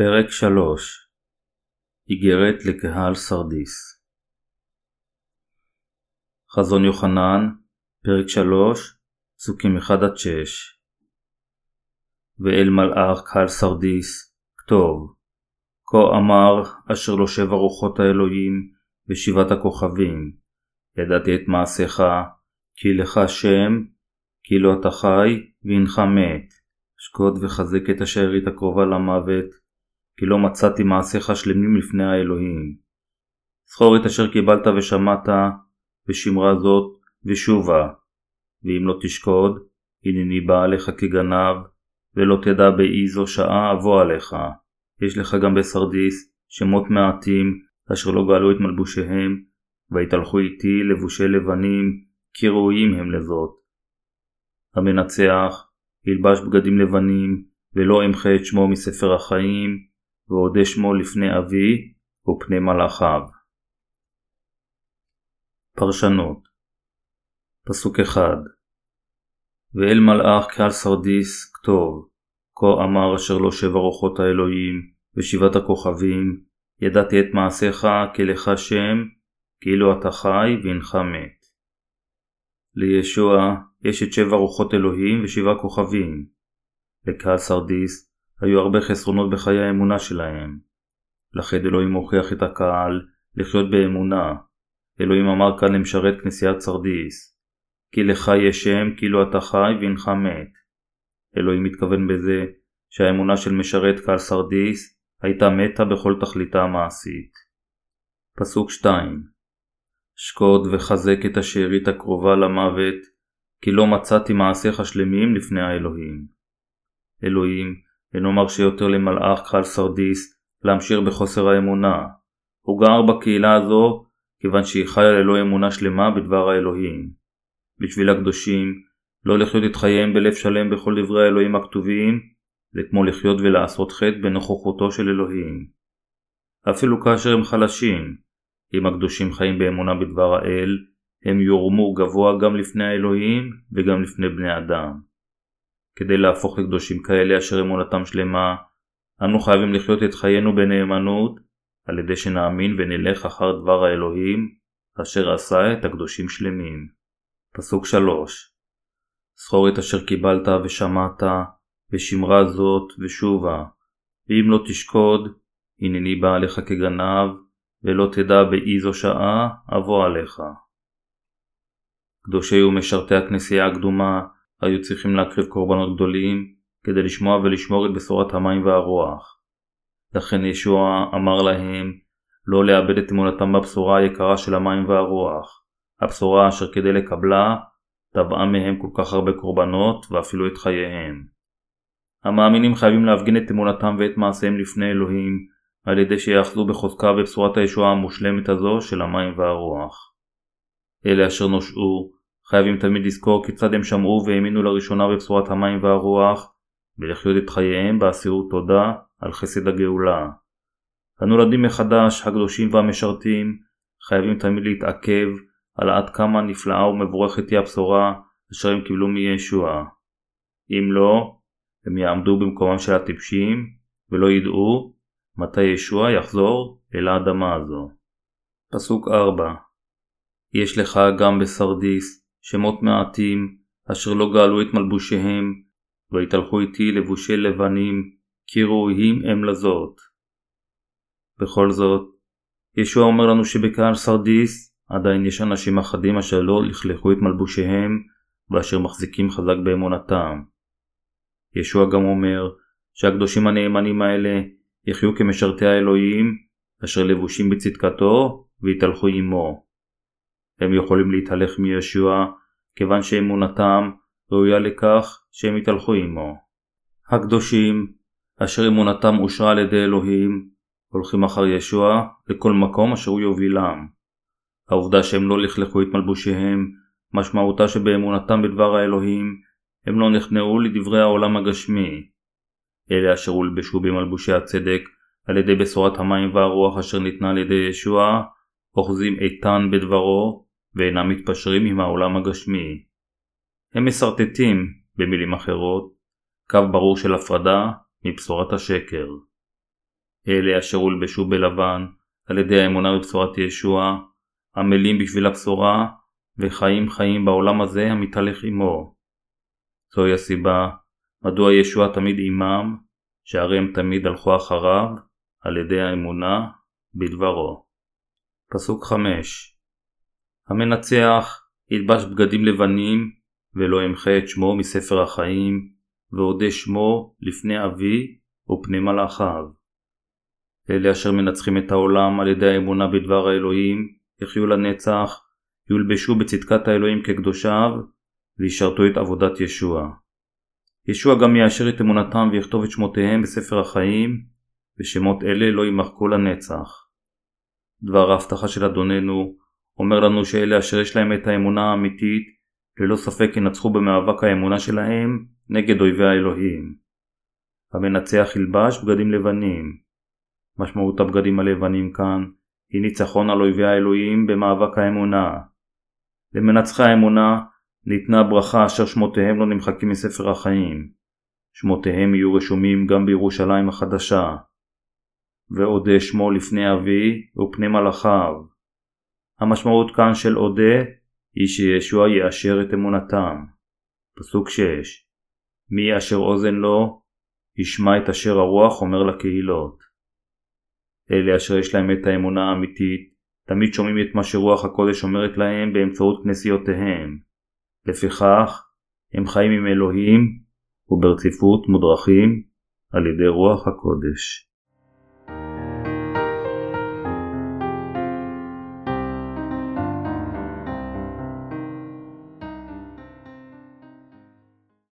פרק 3 איגרת לקהל סרדיס. חזון יוחנן, פרק 3, פסוקים 1-6 ואל מלאך קהל סרדיס, כתוב, כה אמר אשר לו שבע רוחות האלוהים ושבעת הכוכבים, ידעתי את מעשיך, כי לך שם, כי לא אתה חי, והנך מת, שקוד וחזק את השארית הקרובה למוות, כי לא מצאתי מעשיך שלמים לפני האלוהים. זכור את אשר קיבלת ושמעת, ושמרה זאת, ושובה. ואם לא תשקוד, הנני בא עליך כגנב, ולא תדע באיזו שעה אבוא עליך. יש לך גם בסרדיס שמות מעטים, אשר לא גאלו את מלבושיהם, ויתהלכו איתי לבושי לבנים, כי ראויים הם לזאת. המנצח, ילבש בגדים לבנים, ולא אמחה את שמו מספר החיים, ואודה שמו לפני אבי ופני מלאכיו. פרשנות פסוק אחד ואל מלאך קהל סרדיס כתוב כה אמר אשר לו שבע רוחות האלוהים ושבעת הכוכבים ידעתי את מעשיך כי לך שם כאילו אתה חי והנך מת. לישוע יש את שבע רוחות אלוהים ושבעה כוכבים. לקהל סרדיס היו הרבה חסרונות בחיי האמונה שלהם. לכן אלוהים הוכיח את הקהל לחיות באמונה. אלוהים אמר כאן למשרת כנסיית סרדיס, כי לך יש שם כאילו אתה חי והנך מת. אלוהים מתכוון בזה שהאמונה של משרת קהל סרדיס הייתה מתה בכל תכליתה המעשית. פסוק 2 שקוד וחזק את השארית הקרובה למוות, כי לא מצאתי מעשיך שלמים לפני האלוהים. אלוהים אינו מרשה יותר למלאך קהל סרדיס להמשיך בחוסר האמונה. הוא גר בקהילה הזו כיוון שהיא חיה ללא אמונה שלמה בדבר האלוהים. בשביל הקדושים, לא לחיות את חייהם בלב שלם בכל דברי האלוהים הכתובים, זה כמו לחיות ולעשות חטא בנוכחותו של אלוהים. אפילו כאשר הם חלשים, אם הקדושים חיים באמונה בדבר האל, הם יורמו גבוה גם לפני האלוהים וגם לפני בני אדם. כדי להפוך לקדושים כאלה אשר אמונתם שלמה, אנו חייבים לחיות את חיינו בנאמנות, על ידי שנאמין ונלך אחר דבר האלוהים, אשר עשה את הקדושים שלמים. פסוק 3 זכור את אשר קיבלת ושמעת, ושמרה זאת ושובה, ואם לא תשקוד, הנני בא עליך כגנב, ולא תדע באיזו שעה אבוא עליך. קדושי ומשרתי הכנסייה הקדומה היו צריכים להקריב קורבנות גדולים כדי לשמוע ולשמור את בשורת המים והרוח. לכן ישוע אמר להם לא לאבד את אמונתם בבשורה היקרה של המים והרוח, הבשורה אשר כדי לקבלה טבעה מהם כל כך הרבה קורבנות ואפילו את חייהם. המאמינים חייבים להפגין את אמונתם ואת מעשיהם לפני אלוהים על ידי שיאחזו בחוזקה בבשורת הישועה המושלמת הזו של המים והרוח. אלה אשר נושעו חייבים תמיד לזכור כיצד הם שמעו והאמינו לראשונה בבשורת המים והרוח, ולחיות את חייהם באסירות תודה על חסד הגאולה. הנולדים מחדש, הקדושים והמשרתים, חייבים תמיד להתעכב על עד כמה נפלאה ומבורכת היא הבשורה אשר הם קיבלו מישוע. אם לא, הם יעמדו במקומם של הטיפשים, ולא ידעו מתי ישוע יחזור אל האדמה הזו. פסוק 4 יש לך גם בסרדיס שמות מעטים, אשר לא גאלו את מלבושיהם, ויתהלכו איתי לבושי לבנים, כי ראויים הם לזאת. בכל זאת, ישוע אומר לנו שבקהל סרדיס עדיין יש אנשים אחדים אשר לא לכלכו את מלבושיהם, ואשר מחזיקים חזק באמונתם. ישוע גם אומר שהקדושים הנאמנים האלה יחיו כמשרתי האלוהים, אשר לבושים בצדקתו, ויתהלכו עמו. הם יכולים להתהלך מישוע כיוון שאמונתם ראויה לכך שהם יתהלכו עמו. הקדושים, אשר אמונתם אושרה על ידי אלוהים, הולכים אחר ישוע לכל מקום אשר הוא יובילם. העובדה שהם לא לכלכו את מלבושיהם, משמעותה שבאמונתם בדבר האלוהים, הם לא נכנעו לדברי העולם הגשמי. אלה אשר הולבשו במלבושי הצדק על ידי בשורת המים והרוח אשר ניתנה על ידי ישוע, אוחזים איתן בדברו ואינם מתפשרים עם העולם הגשמי. הם מסרטטים, במילים אחרות, קו ברור של הפרדה מבשורת השקר. אלה אשר הולבשו בלבן על ידי האמונה בבשורת ישוע, עמלים בשביל הבשורה וחיים חיים בעולם הזה המתהלך עמו. זוהי הסיבה מדוע ישוע תמיד עמם, שהרי הם תמיד הלכו אחריו על ידי האמונה בדברו. פסוק 5 המנצח ילבש בגדים לבנים ולא ימחה את שמו מספר החיים ואודה שמו לפני אבי ופני מלאכיו. אלה אשר מנצחים את העולם על ידי האמונה בדבר האלוהים יחיו לנצח, יולבשו בצדקת האלוהים כקדושיו וישרתו את עבודת ישוע. ישוע גם יאשר את אמונתם ויכתוב את שמותיהם בספר החיים ושמות אלה לא יימחקו לנצח. דבר ההבטחה של אדוננו אומר לנו שאלה אשר יש להם את האמונה האמיתית ללא ספק ינצחו במאבק האמונה שלהם נגד אויבי האלוהים. המנצח ילבש בגדים לבנים. משמעות הבגדים הלבנים כאן היא ניצחון על אויבי האלוהים במאבק האמונה. למנצחי האמונה ניתנה ברכה אשר שמותיהם לא נמחקים מספר החיים. שמותיהם יהיו רשומים גם בירושלים החדשה. ואודה שמו לפני אבי ופני מלאכיו. המשמעות כאן של אודה היא שישוע יאשר את אמונתם. פסוק 6 מי אשר אוזן לו, ישמע את אשר הרוח אומר לקהילות. אלה אשר יש להם את האמונה האמיתית, תמיד שומעים את מה שרוח הקודש אומרת להם באמצעות כנסיותיהם. לפיכך, הם חיים עם אלוהים וברציפות מודרכים על ידי רוח הקודש.